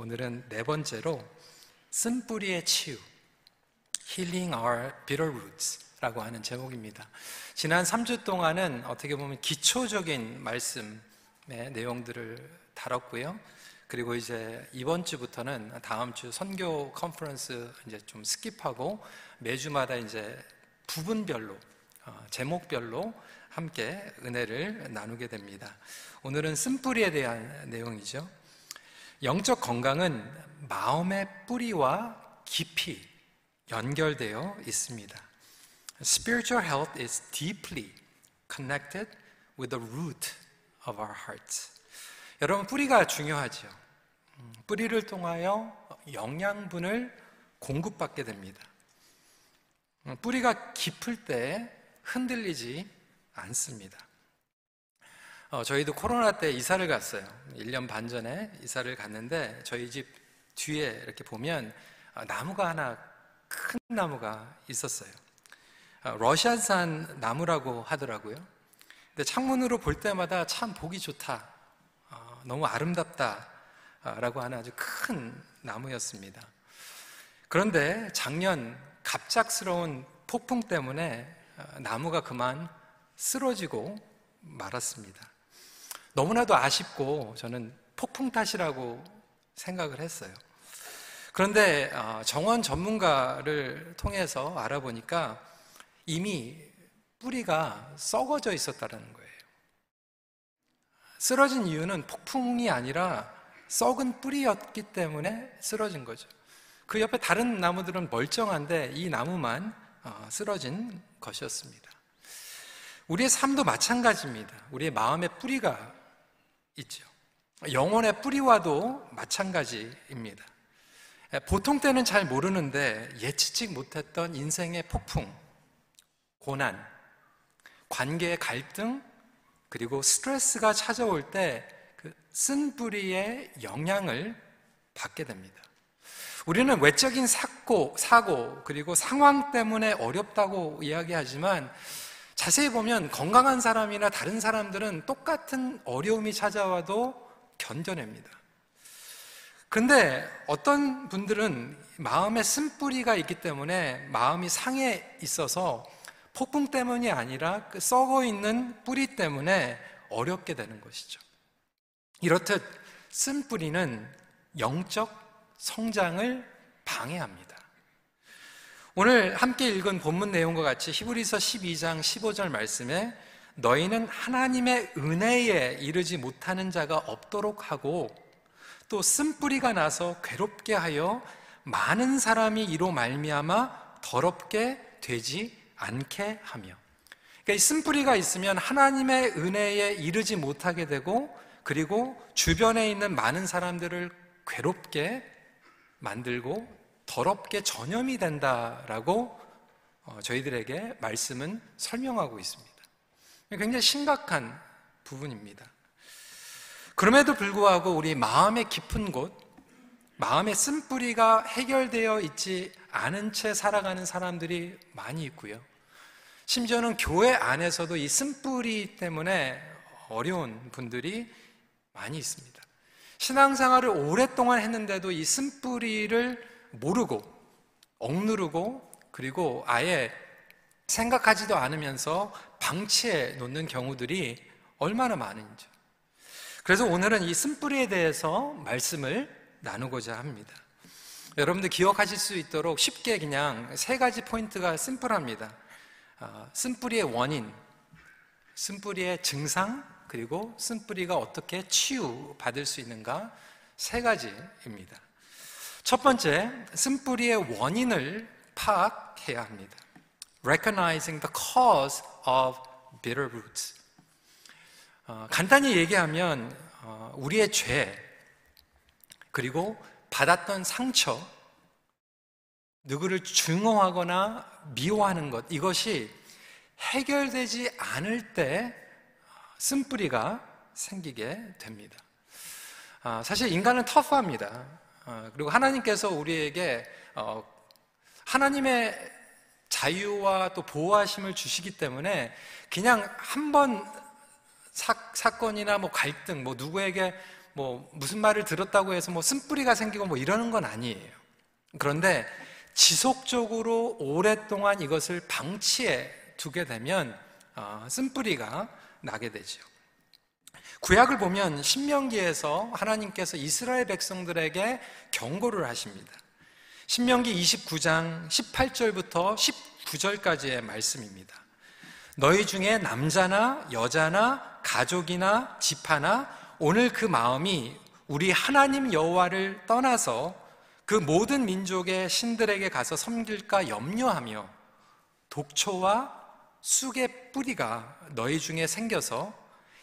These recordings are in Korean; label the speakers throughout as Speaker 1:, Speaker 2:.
Speaker 1: 오늘은 네 번째로 쓴 뿌리의 치유, Healing Our Bitter Roots라고 하는 제목입니다. 지난 3주 동안은 어떻게 보면 기초적인 말씀의 내용들을 다뤘고요. 그리고 이제 이번 주부터는 다음 주 선교 컨퍼런스 이제 좀 skip하고 매주마다 이제 부분별로 어, 제목별로 함께 은혜를 나누게 됩니다. 오늘은 쓴뿌리에 대한 내용이죠. 영적 건강은 마음의 뿌리와 깊이 연결되어 있습니다. Spiritual health is deeply connected with the root of our hearts. 여러분, 뿌리가 중요하죠. 음, 뿌리를 통하여 영양분을 공급받게 됩니다. 음, 뿌리가 깊을 때 흔들리지 않습니다. 어, 저희도 코로나 때 이사를 갔어요. 1년 반 전에 이사를 갔는데 저희 집 뒤에 이렇게 보면 어, 나무가 하나 큰 나무가 있었어요. 어, 러시아산 나무라고 하더라고요. 근데 창문으로 볼 때마다 참 보기 좋다. 어, 너무 아름답다 라고 하는 아주 큰 나무였습니다. 그런데 작년 갑작스러운 폭풍 때문에 어, 나무가 그만 쓰러지고 말았습니다. 너무나도 아쉽고 저는 폭풍 탓이라고 생각을 했어요. 그런데 어, 정원 전문가를 통해서 알아보니까 이미 뿌리가 썩어져 있었다는 거예요. 쓰러진 이유는 폭풍이 아니라 썩은 뿌리였기 때문에 쓰러진 거죠. 그 옆에 다른 나무들은 멀쩡한데 이 나무만 어, 쓰러진 것이었습니다. 우리의 삶도 마찬가지입니다. 우리의 마음의 뿌리가 있죠. 영혼의 뿌리와도 마찬가지입니다. 보통 때는 잘 모르는데 예측치 못했던 인생의 폭풍, 고난, 관계의 갈등, 그리고 스트레스가 찾아올 때 그 쓴 뿌리의 영향을 받게 됩니다. 우리는 외적인 사고, 사고, 그리고 상황 때문에 어렵다고 이야기하지만 자세히 보면 건강한 사람이나 다른 사람들은 똑같은 어려움이 찾아와도 견뎌냅니다. 근데 어떤 분들은 마음에 쓴뿌리가 있기 때문에 마음이 상해 있어서 폭풍 때문이 아니라 그 썩어 있는 뿌리 때문에 어렵게 되는 것이죠. 이렇듯 쓴뿌리는 영적 성장을 방해합니다. 오늘 함께 읽은 본문 내용과 같이 히브리서 12장 15절 말씀에 너희는 하나님의 은혜에 이르지 못하는 자가 없도록 하고 또 쓴뿌리가 나서 괴롭게 하여 많은 사람이 이로 말미암아 더럽게 되지 않게 하며. 그러니까 이 쓴뿌리가 있으면 하나님의 은혜에 이르지 못하게 되고 그리고 주변에 있는 많은 사람들을 괴롭게 만들고 더럽게 전염이 된다라고 어, 저희들에게 말씀은 설명하고 있습니다. 굉장히 심각한 부분입니다. 그럼에도 불구하고 우리 마음의 깊은 곳, 마음의 쓴뿌리가 해결되어 있지 않은 채 살아가는 사람들이 많이 있고요. 심지어는 교회 안에서도 이 쓴뿌리 때문에 어려운 분들이 많이 있습니다. 신앙생활을 오랫동안 했는데도 이 쓴뿌리를 모르고 억누르고 그리고 아예 생각하지도 않으면서 방치해 놓는 경우들이 얼마나 많은지. 그래서 오늘은 이 쓴뿌리에 대해서 말씀을 나누고자 합니다. 여러분들 기억하실 수 있도록 쉽게 그냥 세 가지 포인트가 심플합니다. 어, 쓴뿌리의 원인, 쓴뿌리의 증상, 그리고 쓴뿌리가 어떻게 치유받을 수 있는가 세 가지입니다. 첫 번째, 쓴뿌리의 원인을 파악해야 합니다. Recognizing the cause of bitter roots. 어, 간단히 얘기하면 어, 우리의 죄 그리고 받았던 상처 누구를 증오하거나 미워하는 것 이것이 해결되지 않을 때 쓴뿌리가 생기게 됩니다. 아, 사실 인간은 터프합니다. 어, 그리고 하나님께서 우리에게 어, 하나님의 자유와 또 보호하심을 주시기 때문에 그냥 한 번 사건이나 뭐 갈등, 뭐 누구에게 뭐 무슨 말을 들었다고 해서 뭐 쓴뿌리가 생기고 뭐 이러는 건 아니에요. 그런데 지속적으로 오랫동안 이것을 방치해 두게 되면 어, 쓴뿌리가 나게 되죠. 구약을 보면 신명기에서 하나님께서 이스라엘 백성들에게 경고를 하십니다. 신명기 29장 18절부터 19절까지의 말씀입니다. 너희 중에 남자나 여자나 가족이나 집하나 오늘 그 마음이 우리 하나님 여호와를 떠나서 그 모든 민족의 신들에게 가서 섬길까 염려하며 독초와 쑥의 뿌리가 너희 중에 생겨서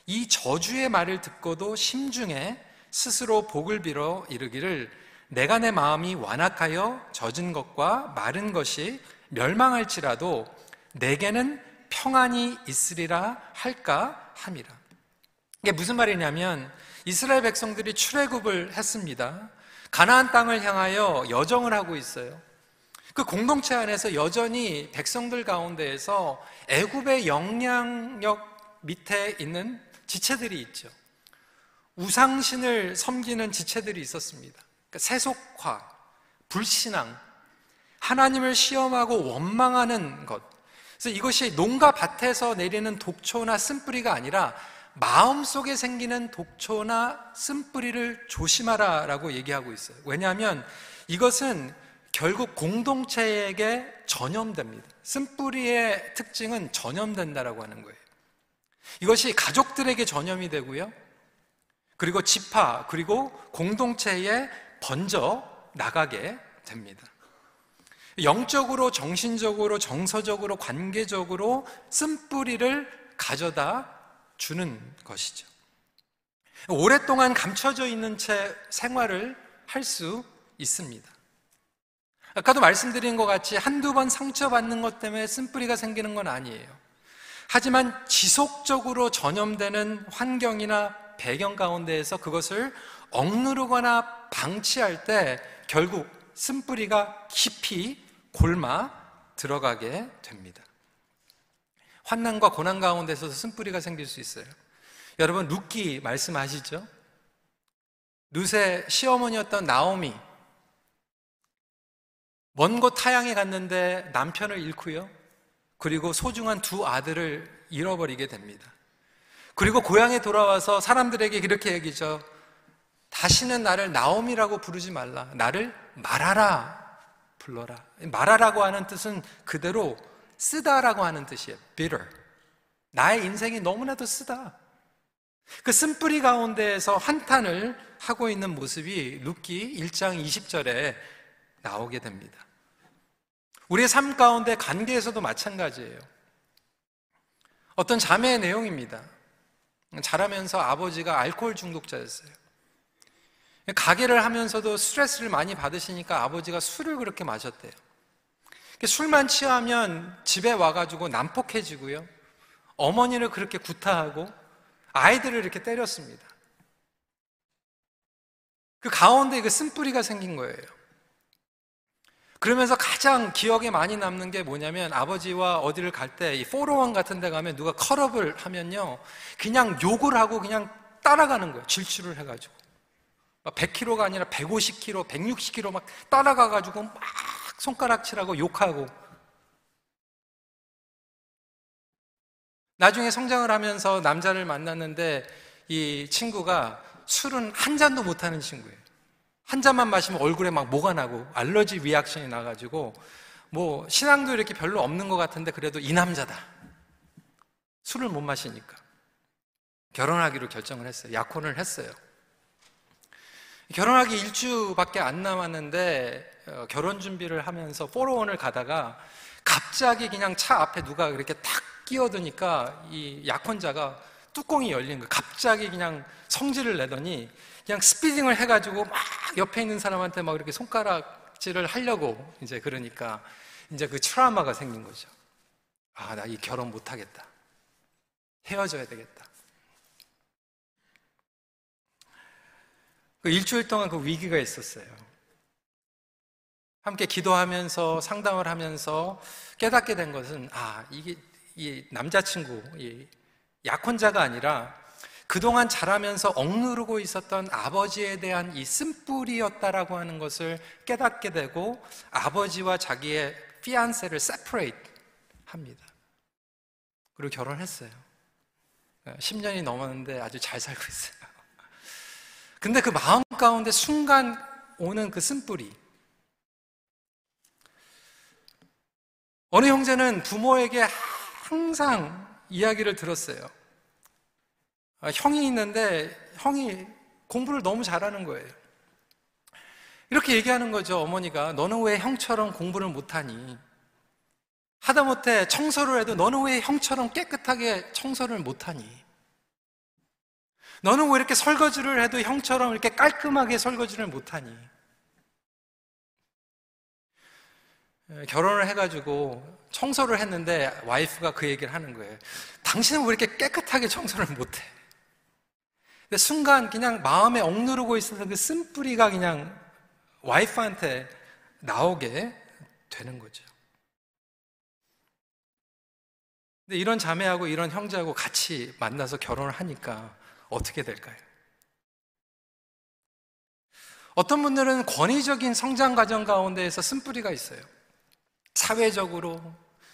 Speaker 1: 이 저주의 말을 듣고도 심중에 스스로 복을 빌어 이르기를 내가 내 마음이 완악하여 젖은 것과 마른 것이 멸망할지라도 내게는 평안이 있으리라 할까 함이라. 이게 무슨 말이냐면 이스라엘 백성들이 출애굽을 했습니다. 가나안 땅을 향하여 여정을 하고 있어요. 그 공동체 안에서 여전히 백성들 가운데에서 애굽의 영향력 밑에 있는 지체들이 있죠. 우상신을 섬기는 지체들이 있었습니다. 그러니까 세속화, 불신앙, 하나님을 시험하고 원망하는 것. 그래서 이것이 농가 밭에서 내리는 독초나 쓴뿌리가 아니라 마음 속에 생기는 독초나 쓴뿌리를 조심하라라고 얘기하고 있어요. 왜냐하면 이것은 결국 공동체에게 전염됩니다. 쓴뿌리의 특징은 전염된다라고 하는 거예요. 이것이 가족들에게 전염이 되고요. 그리고 집화, 그리고 공동체에 번져 나가게 됩니다. 영적으로, 정신적으로, 정서적으로, 관계적으로 쓴뿌리를 가져다 주는 것이죠. 오랫동안 감춰져 있는 채 생활을 할 수 있습니다. 아까도 말씀드린 것 같이 한두 번 상처받는 것 때문에 쓴뿌리가 생기는 건 아니에요. 하지만 지속적으로 전염되는 환경이나 배경 가운데에서 그것을 억누르거나 방치할 때 결국 쓴뿌리가 깊이 골마 들어가게 됩니다. 환난과 고난 가운데서도 쓴뿌리가 생길 수 있어요. 여러분 룻기 말씀하시죠? 룻의 시어머니였던 나오미 먼 곳 타양에 갔는데 남편을 잃고요. 그리고 소중한 두 아들을 잃어버리게 됩니다. 그리고 고향에 돌아와서 사람들에게 이렇게 얘기죠. 다시는 나를 나옴이라고 부르지 말라. 나를 말하라 불러라. 말하라고 하는 뜻은 그대로 쓰다라고 하는 뜻이에요. bitter. 나의 인생이 너무나도 쓰다. 그 쓴뿌리 가운데에서 한탄을 하고 있는 모습이 룻기 1장 20절에 나오게 됩니다. 우리의 삶 가운데 관계에서도 마찬가지예요. 어떤 자매의 내용입니다. 자라면서 아버지가 알코올 중독자였어요. 가게를 하면서도 스트레스를 많이 받으시니까 아버지가 술을 그렇게 마셨대요. 술만 취하면 집에 와가지고 난폭해지고요. 어머니를 그렇게 구타하고 아이들을 이렇게 때렸습니다. 그 가운데 그 쓴뿌리가 생긴 거예요. 그러면서 가장 기억에 많이 남는 게 뭐냐면 아버지와 어디를 갈 때 이 포로원 같은 데 가면 누가 컬업을 하면요. 그냥 욕을 하고 그냥 따라가는 거예요. 질주를 해가지고. 100kg가 아니라 150kg, 160kg 막 따라가가지고 막 손가락질하고 욕하고. 나중에 성장을 하면서 남자를 만났는데 이 친구가 술은 한 잔도 못하는 친구예요. 한 잔만 마시면 얼굴에 막 뭐가 나고 알러지 리액션이 나가지고 뭐 신앙도 이렇게 별로 없는 것 같은데 그래도 이 남자다. 술을 못 마시니까 결혼하기로 결정을 했어요. 약혼을 했어요. 결혼하기 일주밖에 안 남았는데 어, 결혼 준비를 하면서 포로원을 가다가 갑자기 그냥 차 앞에 누가 이렇게 탁 끼어드니까 이 약혼자가 뚜껑이 열린 거예요. 갑자기 그냥 성질을 내더니 그냥 스피딩을 해가지고 막 옆에 있는 사람한테 막 이렇게 손가락질을 하려고 이제 그러니까 이제 그 트라우마가 생긴 거죠. 아, 나 이 결혼 못 하겠다. 헤어져야 되겠다. 그 일주일 동안 그 위기가 있었어요. 함께 기도하면서 상담을 하면서 깨닫게 된 것은 아, 이게 이 남자친구, 이 약혼자가 아니라 그동안 자라면서 억누르고 있었던 아버지에 대한 이 쓴뿌리였다라고 하는 것을 깨닫게 되고 아버지와 자기의 피안세를 세퍼레이트 합니다. 그리고 결혼했어요. 10년이 넘었는데 아주 잘 살고 있어요. 근데 그 마음 가운데 순간 오는 그 쓴뿌리. 어느 형제는 부모에게 항상 이야기를 들었어요. 아, 형이 있는데 형이 공부를 너무 잘하는 거예요. 이렇게 얘기하는 거죠, 어머니가. 너는 왜 형처럼 공부를 못하니? 하다못해 청소를 해도 너는 왜 형처럼 깨끗하게 청소를 못하니? 너는 왜 이렇게 설거지를 해도 형처럼 이렇게 깔끔하게 설거지를 못하니? 예, 결혼을 해가지고 청소를 했는데 와이프가 그 얘기를 하는 거예요. 당신은 왜 이렇게 깨끗하게 청소를 못해? 근데 순간 그냥 마음에 억누르고 있었던 그 쓴뿌리가 그냥 와이프한테 나오게 되는 거죠. 근데 이런 자매하고 이런 형제하고 같이 만나서 결혼을 하니까 어떻게 될까요? 어떤 분들은 권위적인 성장 과정 가운데에서 쓴뿌리가 있어요. 사회적으로,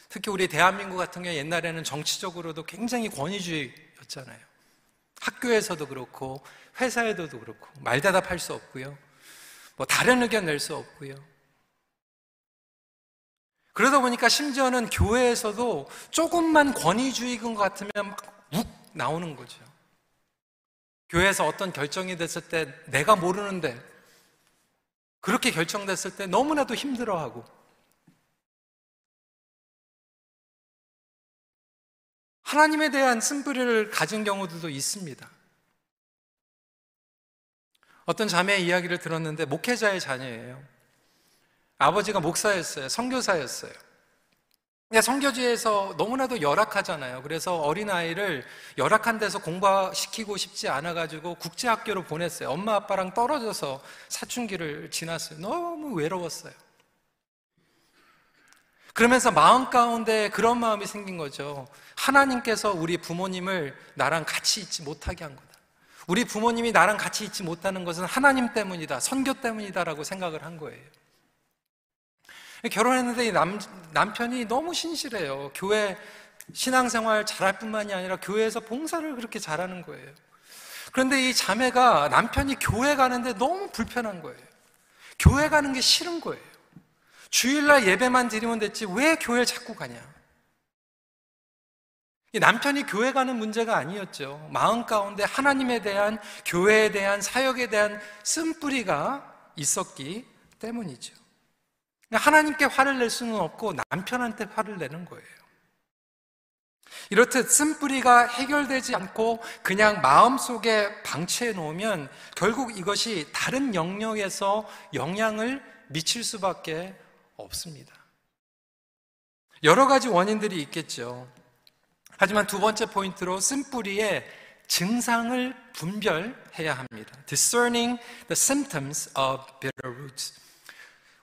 Speaker 1: 특히 우리 대한민국 같은 경우 옛날에는 정치적으로도 굉장히 권위주의였잖아요. 학교에서도 그렇고, 회사에서도 그렇고, 말대답할 수 없고요. 뭐 다른 의견 낼 수 없고요. 그러다 보니까 심지어는 교회에서도 조금만 권위주의인 것 같으면 막 욱 나오는 거죠. 교회에서 어떤 결정이 됐을 때 내가 모르는데 그렇게 결정됐을 때 너무나도 힘들어하고 하나님에 대한 쓴뿌리를 가진 경우들도 있습니다. 어떤 자매의 이야기를 들었는데 목회자의 자녀예요. 아버지가 목사였어요. 선교사였어요. 근데 선교지에서 너무나도 열악하잖아요. 그래서 어린아이를 열악한 데서 공부시키고 싶지 않아 가지고 국제학교로 보냈어요. 엄마 아빠랑 떨어져서 사춘기를 지났어요. 너무 외로웠어요. 그러면서 마음 가운데 그런 마음이 생긴 거죠. 하나님께서 우리 부모님을 나랑 같이 있지 못하게 한 거다. 우리 부모님이 나랑 같이 있지 못하는 것은 하나님 때문이다. 선교 때문이다라고 생각을 한 거예요. 결혼했는데 남, 남편이 너무 신실해요. 교회 신앙생활 잘할 뿐만이 아니라 교회에서 봉사를 그렇게 잘하는 거예요. 그런데 이 자매가 남편이 교회 가는데 너무 불편한 거예요. 교회 가는 게 싫은 거예요. 주일날 예배만 드리면 됐지 왜 교회 자꾸 가냐? 남편이 교회 가는 문제가 아니었죠. 마음 가운데 하나님에 대한 교회에 대한 사역에 대한 쓴뿌리가 있었기 때문이죠. 하나님께 화를 낼 수는 없고 남편한테 화를 내는 거예요. 이렇듯 쓴뿌리가 해결되지 않고 그냥 마음속에 방치해 놓으면 결국 이것이 다른 영역에서 영향을 미칠 수밖에 없습니다. 여러 가지 원인들이 있겠죠. 하지만 두 번째 포인트로 쓴뿌리의 증상을 분별해야 합니다. Discerning the symptoms of bitter roots.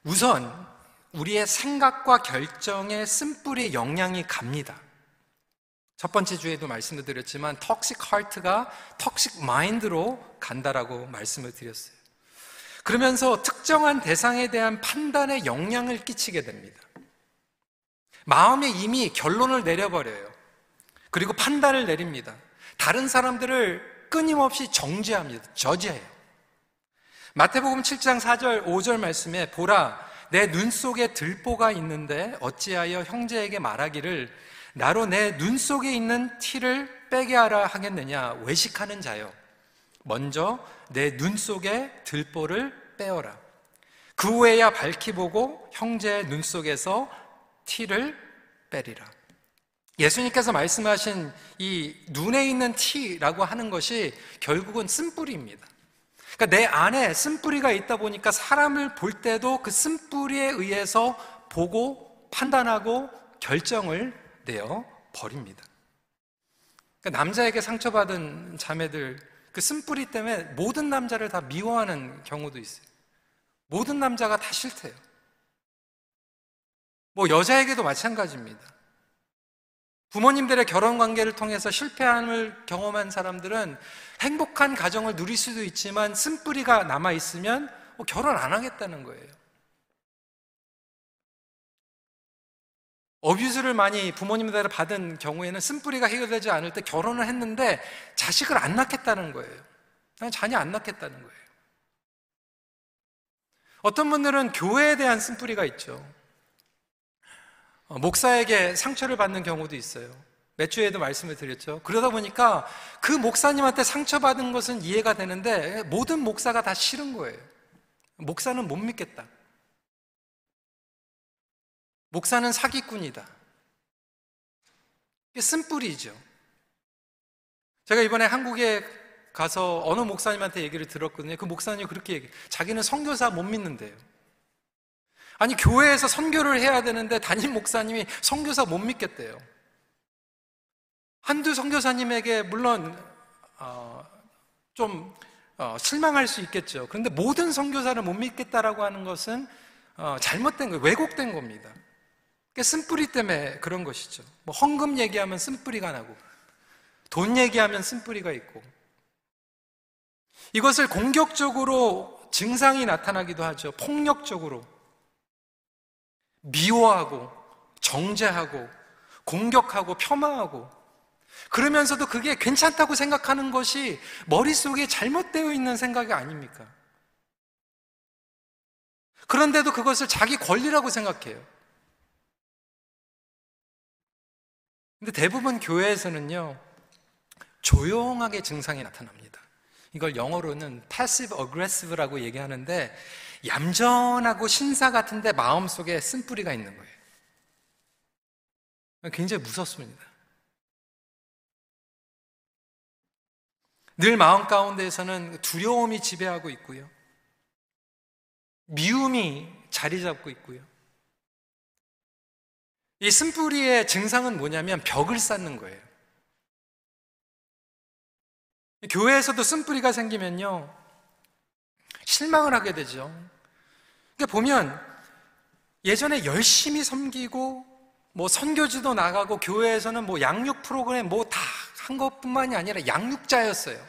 Speaker 1: 우선 우리의 생각과 결정에 쓴뿌리 영향이 갑니다. 첫 번째 주에도 말씀을 드렸지만 턱식 하트가 턱식 마인드로 간다라고 말씀을 드렸어요. 그러면서 특정한 대상에 대한 판단에 영향을 끼치게 됩니다. 마음에 이미 결론을 내려버려요. 그리고 판단을 내립니다. 다른 사람들을 끊임없이 정죄합니다. 저지해요. 마태복음 7장 4절, 5절 말씀에 보라, 내 눈 속에 들보가 있는데 어찌하여 형제에게 말하기를 나로 내 눈 속에 있는 티를 빼게 하라 하겠느냐 외식하는 자여 먼저 내 눈 속에 들보를 빼어라 그 후에야 밝히 보고 형제의 눈 속에서 티를 빼리라 예수님께서 말씀하신 이 눈에 있는 티라고 하는 것이 결국은 쓴뿌리입니다. 그러니까 내 안에 쓴뿌리가 있다 보니까 사람을 볼 때도 그 쓴뿌리에 의해서 보고 판단하고 결정을 내어 버립니다. 그러니까 남자에게 상처받은 자매들 그 쓴뿌리 때문에 모든 남자를 다 미워하는 경우도 있어요. 모든 남자가 다 싫대요. 뭐 여자에게도 마찬가지입니다. 부모님들의 결혼 관계를 통해서 실패함을 경험한 사람들은 행복한 가정을 누릴 수도 있지만 쓴뿌리가 남아 있으면 뭐 결혼 안 하겠다는 거예요. 어뷰즈를 많이 부모님들 받은 경우에는 쓴뿌리가 해결되지 않을 때 결혼을 했는데 자식을 안 낳겠다는 거예요. 자녀 안 낳겠다는 거예요. 어떤 분들은 교회에 대한 쓴뿌리가 있죠. 어, 목사에게 상처를 받는 경우도 있어요. 몇 주에도 말씀을 드렸죠. 그러다 보니까 그 목사님한테 상처받은 것은 이해가 되는데 모든 목사가 다 싫은 거예요. 목사는 못 믿겠다. 목사는 사기꾼이다. 쓴뿌리죠. 제가 이번에 한국에 가서 어느 목사님한테 얘기를 들었거든요. 그 목사님이 그렇게 얘기해. 자기는 선교사 못 믿는데요. 아니, 교회에서 선교를 해야 되는데 담임 목사님이 선교사 못 믿겠대요. 한두 선교사님에게 물론, 어, 좀, 어, 실망할 수 있겠죠. 그런데 모든 선교사를 못 믿겠다라고 하는 것은 어, 잘못된 거예요. 왜곡된 겁니다. 쓴뿌리 때문에 그런 것이죠. 뭐 헌금 얘기하면 쓴뿌리가 나고, 돈 얘기하면 쓴뿌리가 있고, 이것을 공격적으로 증상이 나타나기도 하죠. 폭력적으로. 미워하고, 정죄하고, 공격하고, 폄하하고, 그러면서도 그게 괜찮다고 생각하는 것이 머릿속에 잘못되어 있는 생각이 아닙니까? 그런데도 그것을 자기 권리라고 생각해요. 근데 대부분 교회에서는요, 조용하게 증상이 나타납니다. 이걸 영어로는 passive aggressive라고 얘기하는데, 얌전하고 신사 같은데 마음속에 쓴뿌리가 있는 거예요. 굉장히 무섭습니다. 늘 마음 가운데에서는 두려움이 지배하고 있고요. 미움이 자리 잡고 있고요. 이 쓴뿌리의 증상은 뭐냐면 벽을 쌓는 거예요. 교회에서도 쓴뿌리가 생기면요. 실망을 하게 되죠. 그러니까 보면 예전에 열심히 섬기고 뭐 선교지도 나가고 교회에서는 뭐 양육 프로그램 뭐 다 한 것뿐만이 아니라 양육자였어요.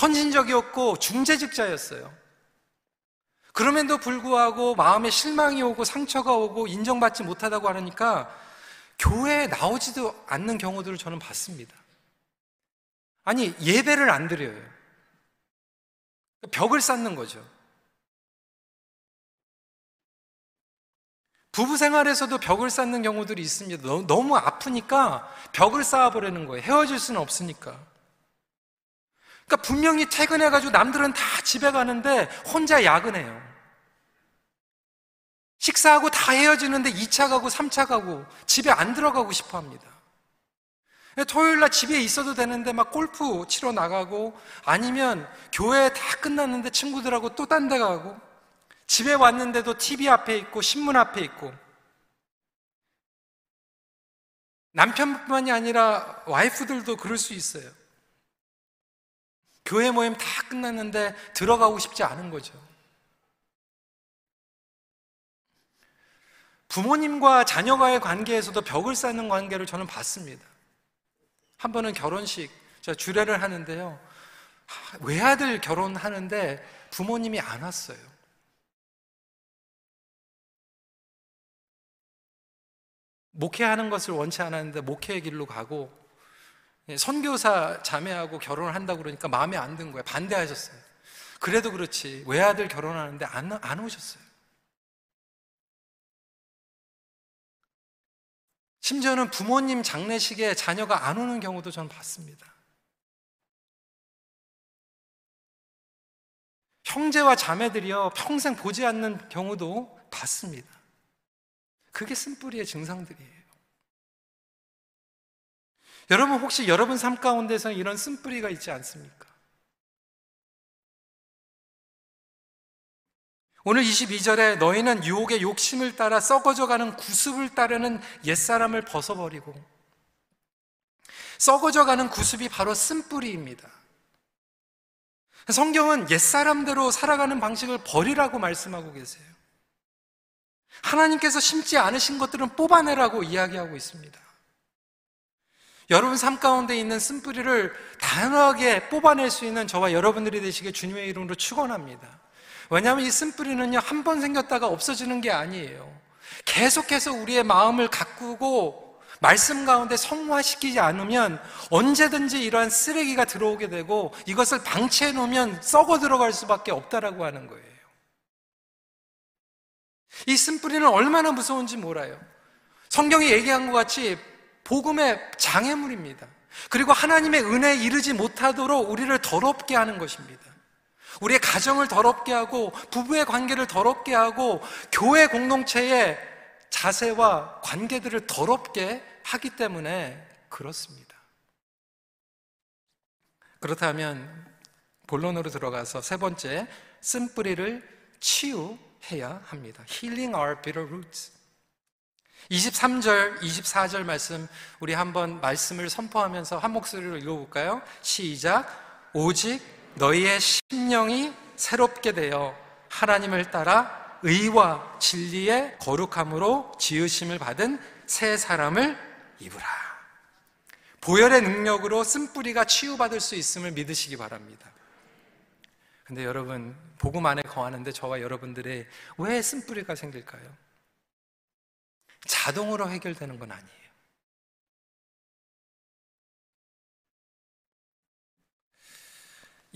Speaker 1: 헌신적이었고 중재직자였어요. 그럼에도 불구하고 마음에 실망이 오고 상처가 오고 인정받지 못하다고 하니까 교회에 나오지도 않는 경우들을 저는 봤습니다. 아니, 예배를 안 드려요. 벽을 쌓는 거죠. 부부 생활에서도 벽을 쌓는 경우들이 있습니다. 너무 아프니까 벽을 쌓아버리는 거예요. 헤어질 수는 없으니까. 그러니까 분명히 퇴근해가지고 남들은 다 집에 가는데 혼자 야근해요. 식사하고 다 헤어지는데 2차 가고 3차 가고 집에 안 들어가고 싶어 합니다. 토요일 날 집에 있어도 되는데 막 골프 치러 나가고 아니면 교회 다 끝났는데 친구들하고 또 딴 데 가고 집에 왔는데도 TV 앞에 있고 신문 앞에 있고 남편뿐만이 아니라 와이프들도 그럴 수 있어요. 교회 모임 다 끝났는데 들어가고 싶지 않은 거죠. 부모님과 자녀와의 관계에서도 벽을 쌓는 관계를 저는 봤습니다. 한 번은 결혼식, 제가 주례를 하는데요. 외아들 결혼하는데 부모님이 안 왔어요. 목회하는 것을 원치 않았는데 목회의 길로 가고 예, 선교사 자매하고 결혼을 한다고 그러니까 마음에 안 든 거예요. 반대하셨어요. 그래도 그렇지. 외아들 결혼하는데 안, 안 오셨어요. 심지어는 부모님 장례식에 자녀가 안 오는 경우도 저는 봤습니다. 형제와 자매들이요, 평생 보지 않는 경우도 봤습니다. 그게 쓴뿌리의 증상들이에요. 여러분 혹시 여러분 삶 가운데서 이런 쓴뿌리가 있지 않습니까? 오늘 22절에 너희는 유혹의 욕심을 따라 썩어져가는 구습을 따르는 옛사람을 벗어버리고 썩어져가는 구습이 바로 쓴뿌리입니다. 성경은 옛사람대로 살아가는 방식을 버리라고 말씀하고 계세요. 하나님께서 심지 않으신 것들은 뽑아내라고 이야기하고 있습니다. 여러분 삶 가운데 있는 쓴뿌리를 단호하게 뽑아낼 수 있는 저와 여러분들이 되시길 주님의 이름으로 축원합니다. 왜냐하면 이 쓴뿌리는요 한 번 생겼다가 없어지는 게 아니에요. 계속해서 우리의 마음을 가꾸고 말씀 가운데 성화시키지 않으면 언제든지 이러한 쓰레기가 들어오게 되고 이것을 방치해 놓으면 썩어 들어갈 수밖에 없다라고 하는 거예요. 이 쓴뿌리는 얼마나 무서운지 몰라요. 성경이 얘기한 것 같이 복음의 장애물입니다. 그리고 하나님의 은혜에 이르지 못하도록 우리를 더럽게 하는 것입니다. 우리의 가정을 더럽게 하고 부부의 관계를 더럽게 하고 교회 공동체의 자세와 관계들을 더럽게 하기 때문에 그렇습니다. 그렇다면 본론으로 들어가서 세 번째 쓴뿌리를 치유해야 합니다. Healing our bitter roots. 23절, 24절 말씀 우리 한번 말씀을 선포하면서 한 목소리로 읽어볼까요? 시작. 오직 너희의 심령이 새롭게 되어 하나님을 따라 의와 진리의 거룩함으로 지으심을 받은 새 사람을 입으라. 보혈의 능력으로 쓴뿌리가 치유받을 수 있음을 믿으시기 바랍니다. 근데 여러분, 복음 안에 거하는데 저와 여러분들의 왜 쓴뿌리가 생길까요? 자동으로 해결되는 건 아니에요.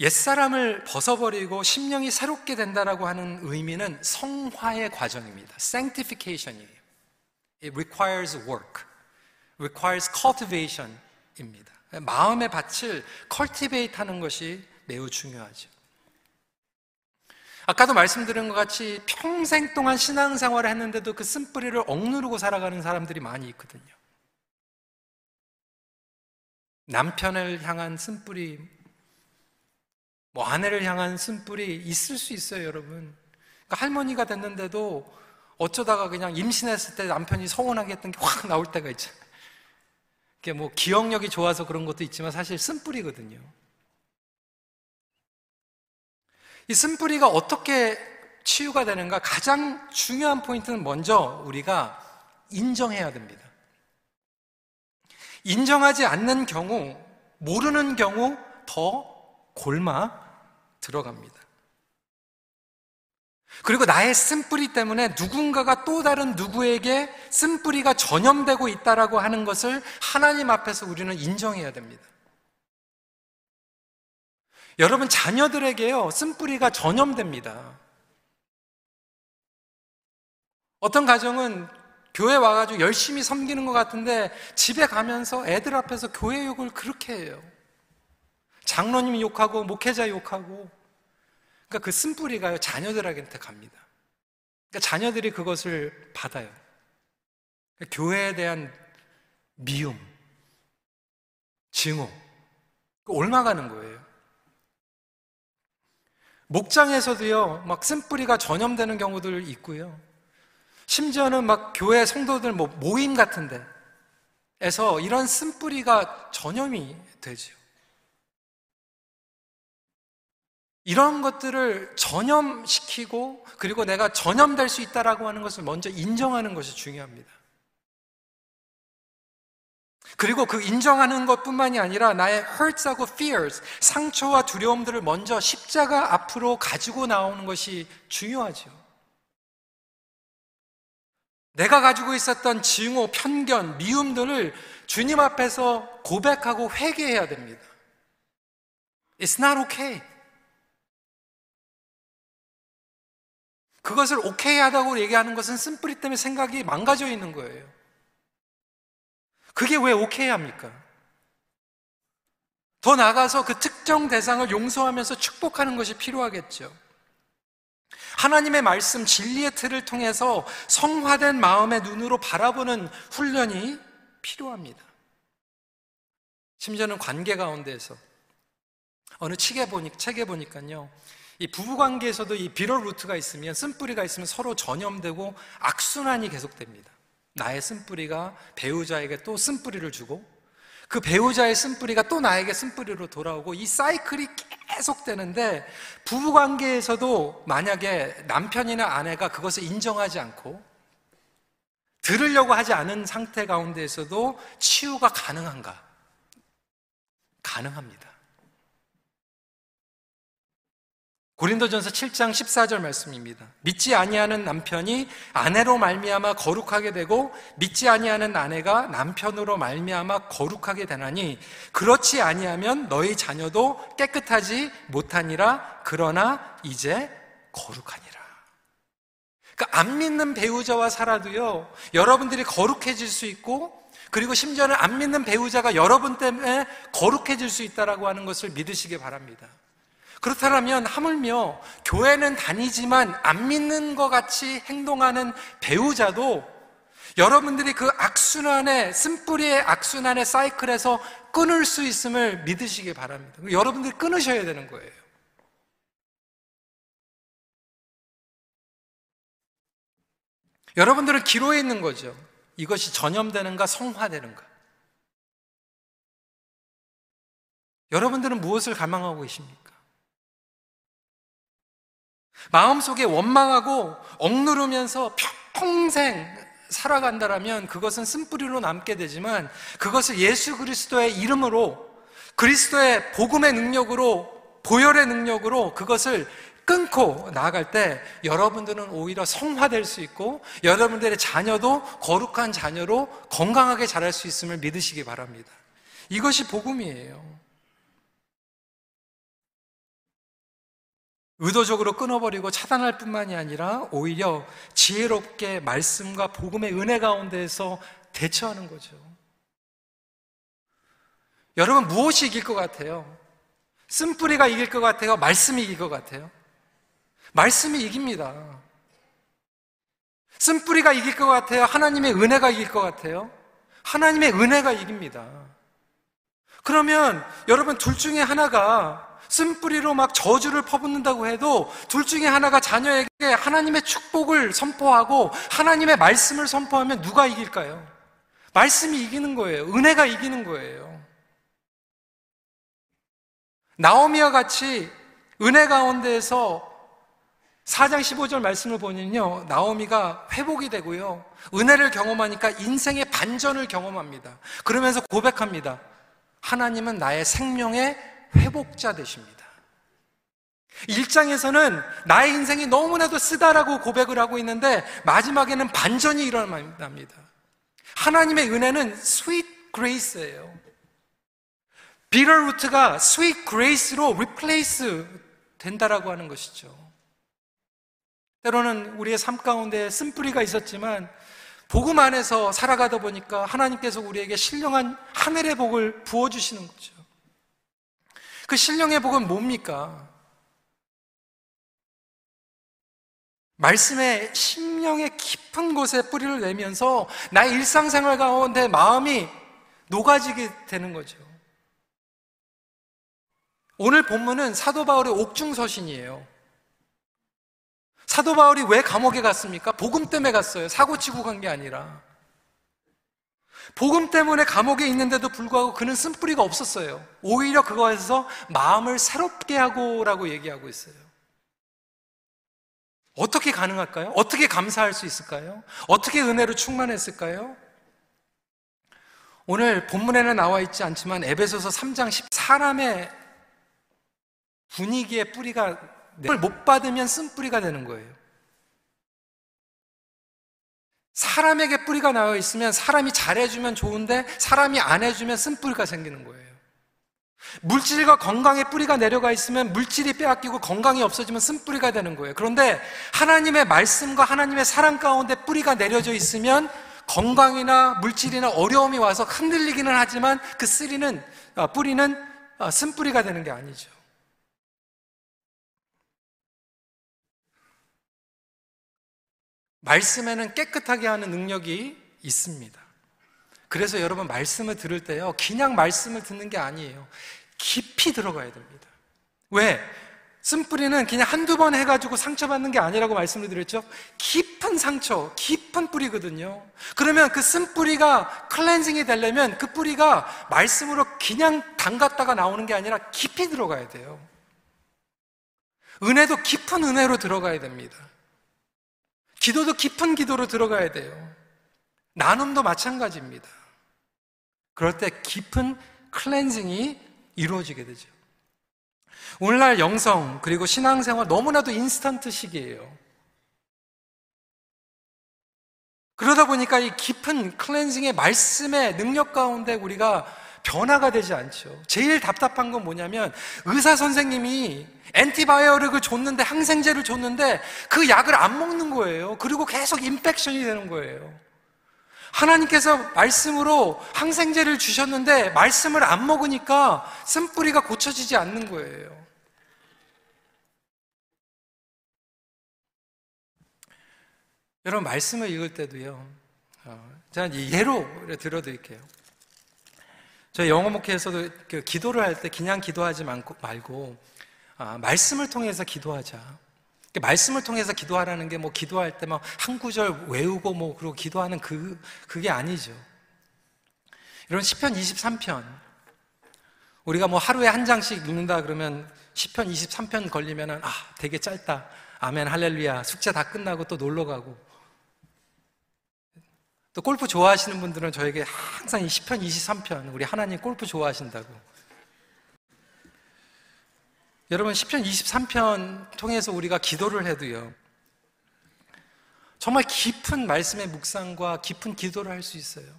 Speaker 1: 옛사람을 벗어버리고 심령이 새롭게 된다라고 하는 의미는 성화의 과정입니다. sanctification이에요. It requires work. requires cultivation입니다. 마음의 밭을 cultivate 하는 것이 매우 중요하죠. 아까도 말씀드린 것 같이 평생 동안 신앙생활을 했는데도 그 쓴뿌리를 억누르고 살아가는 사람들이 많이 있거든요. 남편을 향한 쓴뿌리, 뭐 아내를 향한 쓴뿌리 있을 수 있어요, 여러분. 그러니까 할머니가 됐는데도 어쩌다가 그냥 임신했을 때 남편이 서운하게 했던 게 확 나올 때가 있죠. 그게 뭐 기억력이 좋아서 그런 것도 있지만 사실 쓴뿌리거든요. 이 쓴뿌리가 어떻게 치유가 되는가? 가장 중요한 포인트는 먼저 우리가 인정해야 됩니다. 인정하지 않는 경우, 모르는 경우 더 골마 들어갑니다. 그리고 나의 쓴뿌리 때문에 누군가가 또 다른 누구에게 쓴뿌리가 전염되고 있다라고 하는 것을 하나님 앞에서 우리는 인정해야 됩니다. 여러분 자녀들에게요 쓴뿌리가 전염됩니다. 어떤 가정은 교회 와가지고 열심히 섬기는 것 같은데 집에 가면서 애들 앞에서 교회 욕을 그렇게 해요. 장로님 욕하고 목회자 욕하고 그러니까 그 쓴뿌리가요 자녀들한테 갑니다. 그러니까 자녀들이 그것을 받아요. 그러니까 교회에 대한 미움, 증오, 옮아가는 거예요. 목장에서도요, 막 쓴뿌리가 전염되는 경우들 있고요. 심지어는 막 교회 성도들 뭐 모임 같은데, 에서 이런 쓴뿌리가 전염이 되죠. 이런 것들을 전염시키고 그리고 내가 전염될 수 있다라고 하는 것을 먼저 인정하는 것이 중요합니다. 그리고 그 인정하는 것뿐만이 아니라 나의 hurts하고 fears, 상처와 두려움들을 먼저 십자가 앞으로 가지고 나오는 것이 중요하죠. 내가 가지고 있었던 증오, 편견, 미움들을 주님 앞에서 고백하고 회개해야 됩니다. It's not okay. 그것을 오케이 하다고 얘기하는 것은 쓴뿌리 때문에 생각이 망가져 있는 거예요. 그게 왜 오케이 합니까? 더 나아가서 그 특정 대상을 용서하면서 축복하는 것이 필요하겠죠. 하나님의 말씀, 진리의 틀을 통해서 성화된 마음의 눈으로 바라보는 훈련이 필요합니다. 심지어는 관계 가운데에서 어느 책에 보니, 책에 보니까요. 이 부부 관계에서도 이 비럴 루트가 있으면 쓴뿌리가 있으면 서로 전염되고 악순환이 계속됩니다. 나의 쓴뿌리가 배우자에게 또 쓴뿌리를 주고 그 배우자의 쓴뿌리가 또 나에게 쓴뿌리로 돌아오고 이 사이클이 계속 되는데 부부 관계에서도 만약에 남편이나 아내가 그것을 인정하지 않고 들으려고 하지 않은 상태 가운데에서도 치유가 가능한가? 가능합니다. 고린도전서 7장 14절 말씀입니다. 믿지 아니하는 남편이 아내로 말미암아 거룩하게 되고 믿지 아니하는 아내가 남편으로 말미암아 거룩하게 되나니 그렇지 아니하면 너희 자녀도 깨끗하지 못하니라 그러나 이제 거룩하니라. 그러니까 안 믿는 배우자와 살아도요. 여러분들이 거룩해질 수 있고 그리고 심지어는 안 믿는 배우자가 여러분 때문에 거룩해질 수 있다라고 하는 것을 믿으시기 바랍니다. 그렇다면 하물며 교회는 다니지만 안 믿는 것 같이 행동하는 배우자도 여러분들이 그 악순환의 쓴뿌리의 악순환의 사이클에서 끊을 수 있음을 믿으시기 바랍니다. 여러분들이 끊으셔야 되는 거예요. 여러분들은 기로에 있는 거죠. 이것이 전염되는가 성화되는가. 여러분들은 무엇을 갈망하고 계십니까? 마음속에 원망하고 억누르면서 평생 살아간다라면 그것은 쓴뿌리로 남게 되지만 그것을 예수 그리스도의 이름으로 그리스도의 복음의 능력으로 보혈의 능력으로 그것을 끊고 나아갈 때 여러분들은 오히려 성화될 수 있고 여러분들의 자녀도 거룩한 자녀로 건강하게 자랄 수 있음을 믿으시기 바랍니다. 이것이 복음이에요. 의도적으로 끊어버리고 차단할 뿐만이 아니라 오히려 지혜롭게 말씀과 복음의 은혜 가운데에서 대처하는 거죠. 여러분 무엇이 이길 것 같아요? 쓴뿌리가 이길 것 같아요? 말씀이 이길 것 같아요? 말씀이 이깁니다. 쓴뿌리가 이길 것 같아요? 하나님의 은혜가 이길 것 같아요? 하나님의 은혜가 이깁니다. 그러면 여러분 둘 중에 하나가 쓴뿌리로 막 저주를 퍼붓는다고 해도 둘 중에 하나가 자녀에게 하나님의 축복을 선포하고 하나님의 말씀을 선포하면 누가 이길까요? 말씀이 이기는 거예요. 은혜가 이기는 거예요. 나오미와 같이 은혜 가운데에서 4장 15절 말씀을 보면요. 나오미가 회복이 되고요. 은혜를 경험하니까 인생의 반전을 경험합니다. 그러면서 고백합니다. 하나님은 나의 생명의 회복자 되십니다. 1장에서는 나의 인생이 너무나도 쓰다라고 고백을 하고 있는데 마지막에는 반전이 일어납니다. 하나님의 은혜는 sweet grace예요. 비럴 루트가 sweet grace로 replace 된다라고 하는 것이죠. 때로는 우리의 삶 가운데 쓴뿌리가 있었지만 복음 안에서 살아가다 보니까 하나님께서 우리에게 신령한 하늘의 복을 부어주시는 거죠. 그 신령의 복은 뭡니까? 말씀의 심령의 깊은 곳에 뿌리를 내면서 나의 일상생활 가운데 마음이 녹아지게 되는 거죠. 오늘 본문은 사도 바울의 옥중서신이에요. 사도 바울이 왜 감옥에 갔습니까? 복음 때문에 갔어요. 사고 치고 간 게 아니라. 복음 때문에 감옥에 있는데도 불구하고 그는 쓴뿌리가 없었어요. 오히려 그거에서 마음을 새롭게 하고라고 얘기하고 있어요. 어떻게 가능할까요? 어떻게 감사할 수 있을까요? 어떻게 은혜로 충만했을까요? 오늘 본문에는 나와 있지 않지만 에베소서 3장 10 사람의 분위기의 뿌리가 못 받으면 쓴 뿌리가 되는 거예요. 사람에게 뿌리가 나와 있으면 사람이 잘해주면 좋은데 사람이 안 해주면 쓴뿌리가 생기는 거예요. 물질과 건강의 뿌리가 내려가 있으면 물질이 빼앗기고 건강이 없어지면 쓴뿌리가 되는 거예요. 그런데 하나님의 말씀과 하나님의 사랑 가운데 뿌리가 내려져 있으면 건강이나 물질이나 어려움이 와서 흔들리기는 하지만 그 쓰리는, 어, 뿌리는 어, 쓴뿌리가 되는 게 아니죠. 말씀에는 깨끗하게 하는 능력이 있습니다. 그래서 여러분 말씀을 들을 때요, 그냥 말씀을 듣는 게 아니에요. 깊이 들어가야 됩니다. 왜? 쓴뿌리는 그냥 한두 번 해가지고 상처받는 게 아니라고 말씀을 드렸죠? 깊은 상처, 깊은 뿌리거든요. 그러면 그 쓴뿌리가 클렌징이 되려면 그 뿌리가 말씀으로 그냥 담갔다가 나오는 게 아니라 깊이 들어가야 돼요. 은혜도 깊은 은혜로 들어가야 됩니다. 기도도 깊은 기도로 들어가야 돼요. 나눔도 마찬가지입니다. 그럴 때 깊은 클렌징이 이루어지게 되죠. 오늘날 영성 그리고 신앙생활 너무나도 인스턴트식이에요. 그러다 보니까 이 깊은 클렌징의 말씀의 능력 가운데 우리가 변화가 되지 않죠. 제일 답답한 건 뭐냐면 의사 선생님이 엔티바이오릭을 줬는데 항생제를 줬는데 그 약을 안 먹는 거예요. 그리고 계속 인펙션이 되는 거예요. 하나님께서 말씀으로 항생제를 주셨는데 말씀을 안 먹으니까 쓴뿌리가 고쳐지지 않는 거예요. 여러분 말씀을 읽을 때도요. 어, 제가 예로 들어드릴게요. 저희 영어 목회에서도 그 기도를 할 때 그냥 기도하지 말고 아, 말씀을 통해서 기도하자. 말씀을 통해서 기도하라는 게 뭐 기도할 때 막 한 구절 외우고 뭐 그러고 기도하는 그 그게 아니죠. 이런 시편 23편 우리가 뭐 하루에 한 장씩 읽는다 그러면 시편 23편 걸리면은 아 되게 짧다. 아멘 할렐루야 숙제 다 끝나고 또 놀러 가고 또 골프 좋아하시는 분들은 저에게 항상 이 10편, 23편, 우리 하나님 골프 좋아하신다고. 여러분, 10편, 23편 통해서 우리가 기도를 해도요. 정말 깊은 말씀의 묵상과 깊은 기도를 할 수 있어요.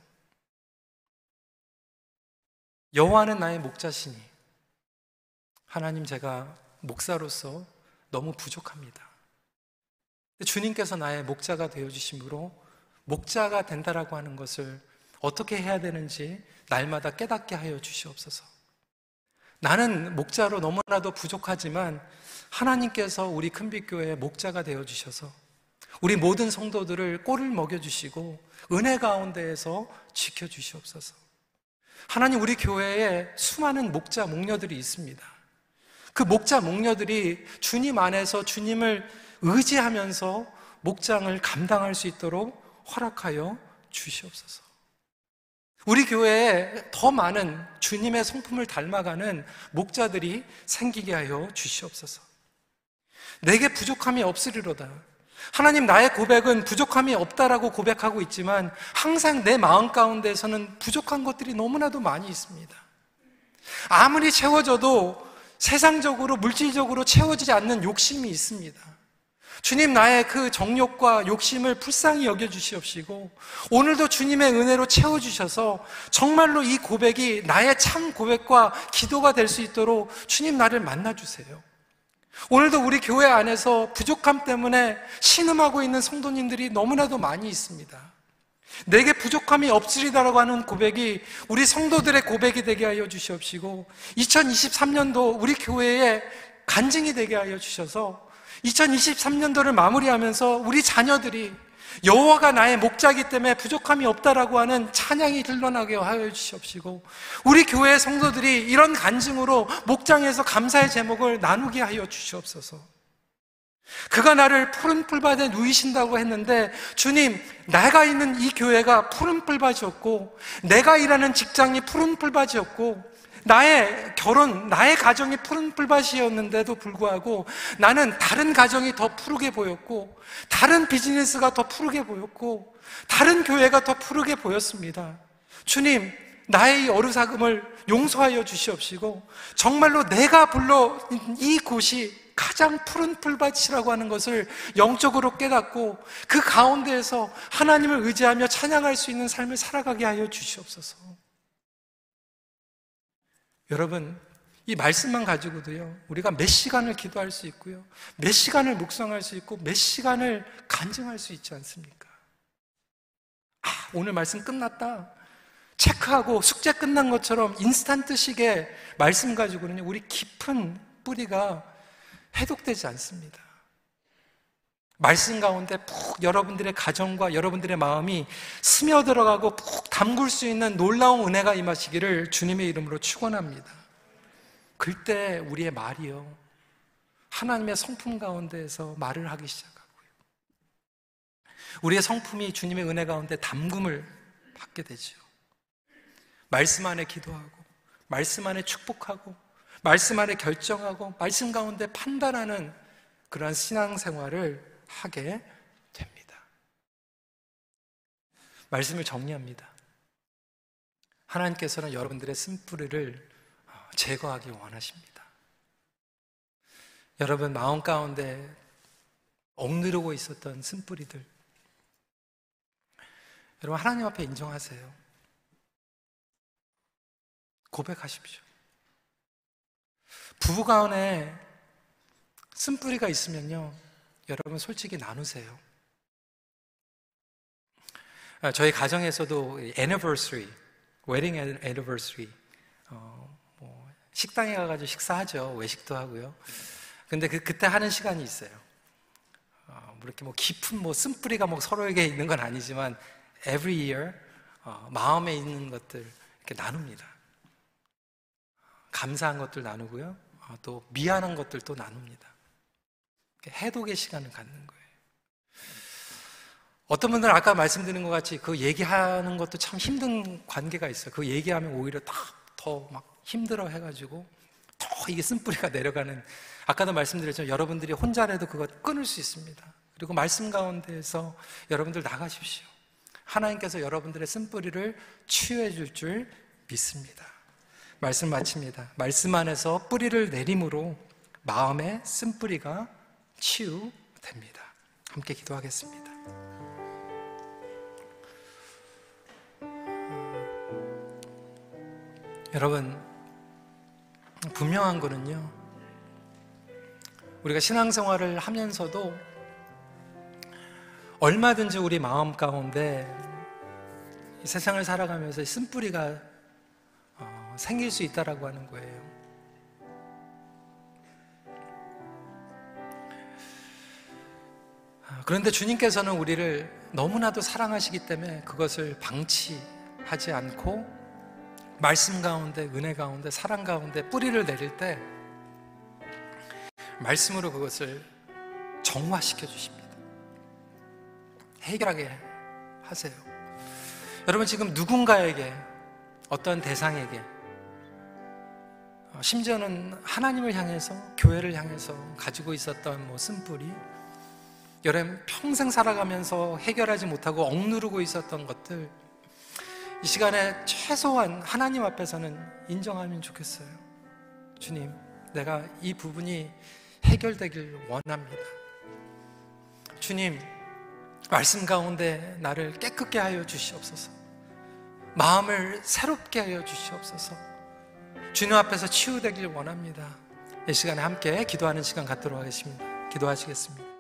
Speaker 1: 여호와는 나의 목자시니 하나님 제가 목사로서 너무 부족합니다. 주님께서 나의 목자가 되어 주심으로 목자가 된다라고 하는 것을 어떻게 해야 되는지 날마다 깨닫게 하여 주시옵소서. 나는 목자로 너무나도 부족하지만 하나님께서 우리 큰빛교회의 목자가 되어 주셔서 우리 모든 성도들을 꼴을 먹여 주시고 은혜 가운데에서 지켜 주시옵소서. 하나님 우리 교회에 수많은 목자 목녀들이 있습니다. 그 목자 목녀들이 주님 안에서 주님을 의지하면서 목장을 감당할 수 있도록 허락하여 주시옵소서. 우리 교회에 더 많은 주님의 성품을 닮아가는 목자들이 생기게 하여 주시옵소서. 내게 부족함이 없으리로다. 하나님 나의 고백은 부족함이 없다라고 고백하고 있지만 항상 내 마음 가운데서는 부족한 것들이 너무나도 많이 있습니다. 아무리 채워져도 세상적으로 물질적으로 채워지지 않는 욕심이 있습니다. 주님 나의 그 정욕과 욕심을 불쌍히 여겨 주시옵시고 오늘도 주님의 은혜로 채워 주셔서 정말로 이 고백이 나의 참 고백과 기도가 될 수 있도록 주님 나를 만나 주세요. 오늘도 우리 교회 안에서 부족함 때문에 신음하고 있는 성도님들이 너무나도 많이 있습니다. 내게 부족함이 없으리다라고 하는 고백이 우리 성도들의 고백이 되게 하여 주시옵시고 2023년도 우리 교회에 간증이 되게 하여 주셔서 2023년도를 마무리하면서 우리 자녀들이 여호와가 나의 목자기 때문에 부족함이 없다라고 하는 찬양이 들러나게 하여 주시옵시고 우리 교회 성도들이 이런 간증으로 목장에서 감사의 제목을 나누게 하여 주시옵소서. 그가 나를 푸른 풀밭에 누이신다고 했는데 주님 내가 있는 이 교회가 푸른 풀밭이었고 내가 일하는 직장이 푸른 풀밭이었고 나의 결혼, 나의 가정이 푸른 풀밭이었는데도 불구하고 나는 다른 가정이 더 푸르게 보였고, 다른 비즈니스가 더 푸르게 보였고, 다른 교회가 더 푸르게 보였습니다. 주님, 나의 어르사금을 용서하여 주시옵시고, 정말로 내가 불러 이 곳이 가장 푸른 풀밭이라고 하는 것을 영적으로 깨닫고 그 가운데에서 하나님을 의지하며 찬양할 수 있는 삶을 살아가게 하여 주시옵소서. 여러분, 이 말씀만 가지고도요, 우리가 몇 시간을 기도할 수 있고요, 몇 시간을 묵상할 수 있고, 몇 시간을 간증할 수 있지 않습니까? 아, 오늘 말씀 끝났다. 체크하고 숙제 끝난 것처럼 인스턴트식의 말씀 가지고는요, 우리 깊은 뿌리가 해독되지 않습니다. 말씀 가운데 푹 여러분들의 가정과 여러분들의 마음이 스며들어가고 푹 담글 수 있는 놀라운 은혜가 임하시기를 주님의 이름으로 축원합니다. 그때 우리의 말이요 하나님의 성품 가운데에서 말을 하기 시작하고요. 우리의 성품이 주님의 은혜 가운데 담금을 받게 되죠. 말씀 안에 기도하고 말씀 안에 축복하고 말씀 안에 결정하고 말씀 가운데 판단하는 그러한 신앙생활을 하게 됩니다. 말씀을 정리합니다. 하나님께서는 여러분들의 쓴뿌리를 어, 제거하기 원하십니다. 여러분 마음 가운데 억누르고 있었던 쓴뿌리들 여러분 하나님 앞에 인정하세요. 고백하십시오. 부부 가운데 쓴뿌리가 있으면요. 여러분 솔직히 나누세요. 아, 저희 가정에서도 anniversary, wedding anniversary, 어, 뭐 식당에 가가지고 식사하죠. 외식도 하고요. 근데 그, 그때 하는 시간이 있어요. 어, 뭐 이렇게 뭐 깊은 뭐 쓴뿌리가 뭐 서로에게 있는 건 아니지만 every year 어, 마음에 있는 것들 이렇게 나눕니다. 감사한 것들 나누고요. 어, 또 미안한 것들도 나눕니다. 해독의 시간을 갖는 거예요. 어떤 분들은 아까 말씀드린 것 같이 그 얘기하는 것도 참 힘든 관계가 있어요. 그 얘기하면 오히려 더 막 힘들어 해가지고 더 이게 쓴뿌리가 내려가는 아까도 말씀드렸지만 여러분들이 혼자라도 그것 끊을 수 있습니다. 그리고 말씀 가운데에서 여러분들 나가십시오. 하나님께서 여러분들의 쓴뿌리를 치유해 줄 줄 믿습니다. 말씀 마칩니다. 말씀 안에서 뿌리를 내림으로 마음의 쓴뿌리가 치유됩니다. 함께 기도하겠습니다. 여러분, 분명한 거는요, 우리가 신앙생활을 하면서도 얼마든지 우리 마음 가운데 세상을 살아가면서 쓴뿌리가 어, 생길 수 있다라고 하는 거예요. 그런데 주님께서는 우리를 너무나도 사랑하시기 때문에 그것을 방치하지 않고 말씀 가운데, 은혜 가운데, 사랑 가운데 뿌리를 내릴 때 말씀으로 그것을 정화시켜 주십니다. 해결하게 하세요. 여러분 지금 누군가에게 어떤 대상에게 어, 심지어는 하나님을 향해서 교회를 향해서 가지고 있었던 뭐 쓴뿌리 여러분 평생 살아가면서 해결하지 못하고 억누르고 있었던 것들 이 시간에 최소한 하나님 앞에서는 인정하면 좋겠어요. 주님, 내가 이 부분이 해결되길 원합니다. 주님, 말씀 가운데 나를 깨끗게 하여 주시옵소서. 마음을 새롭게 하여 주시옵소서. 주님 앞에서 치유되길 원합니다. 이 시간에 함께 기도하는 시간 갖도록 하겠습니다. 기도하시겠습니다.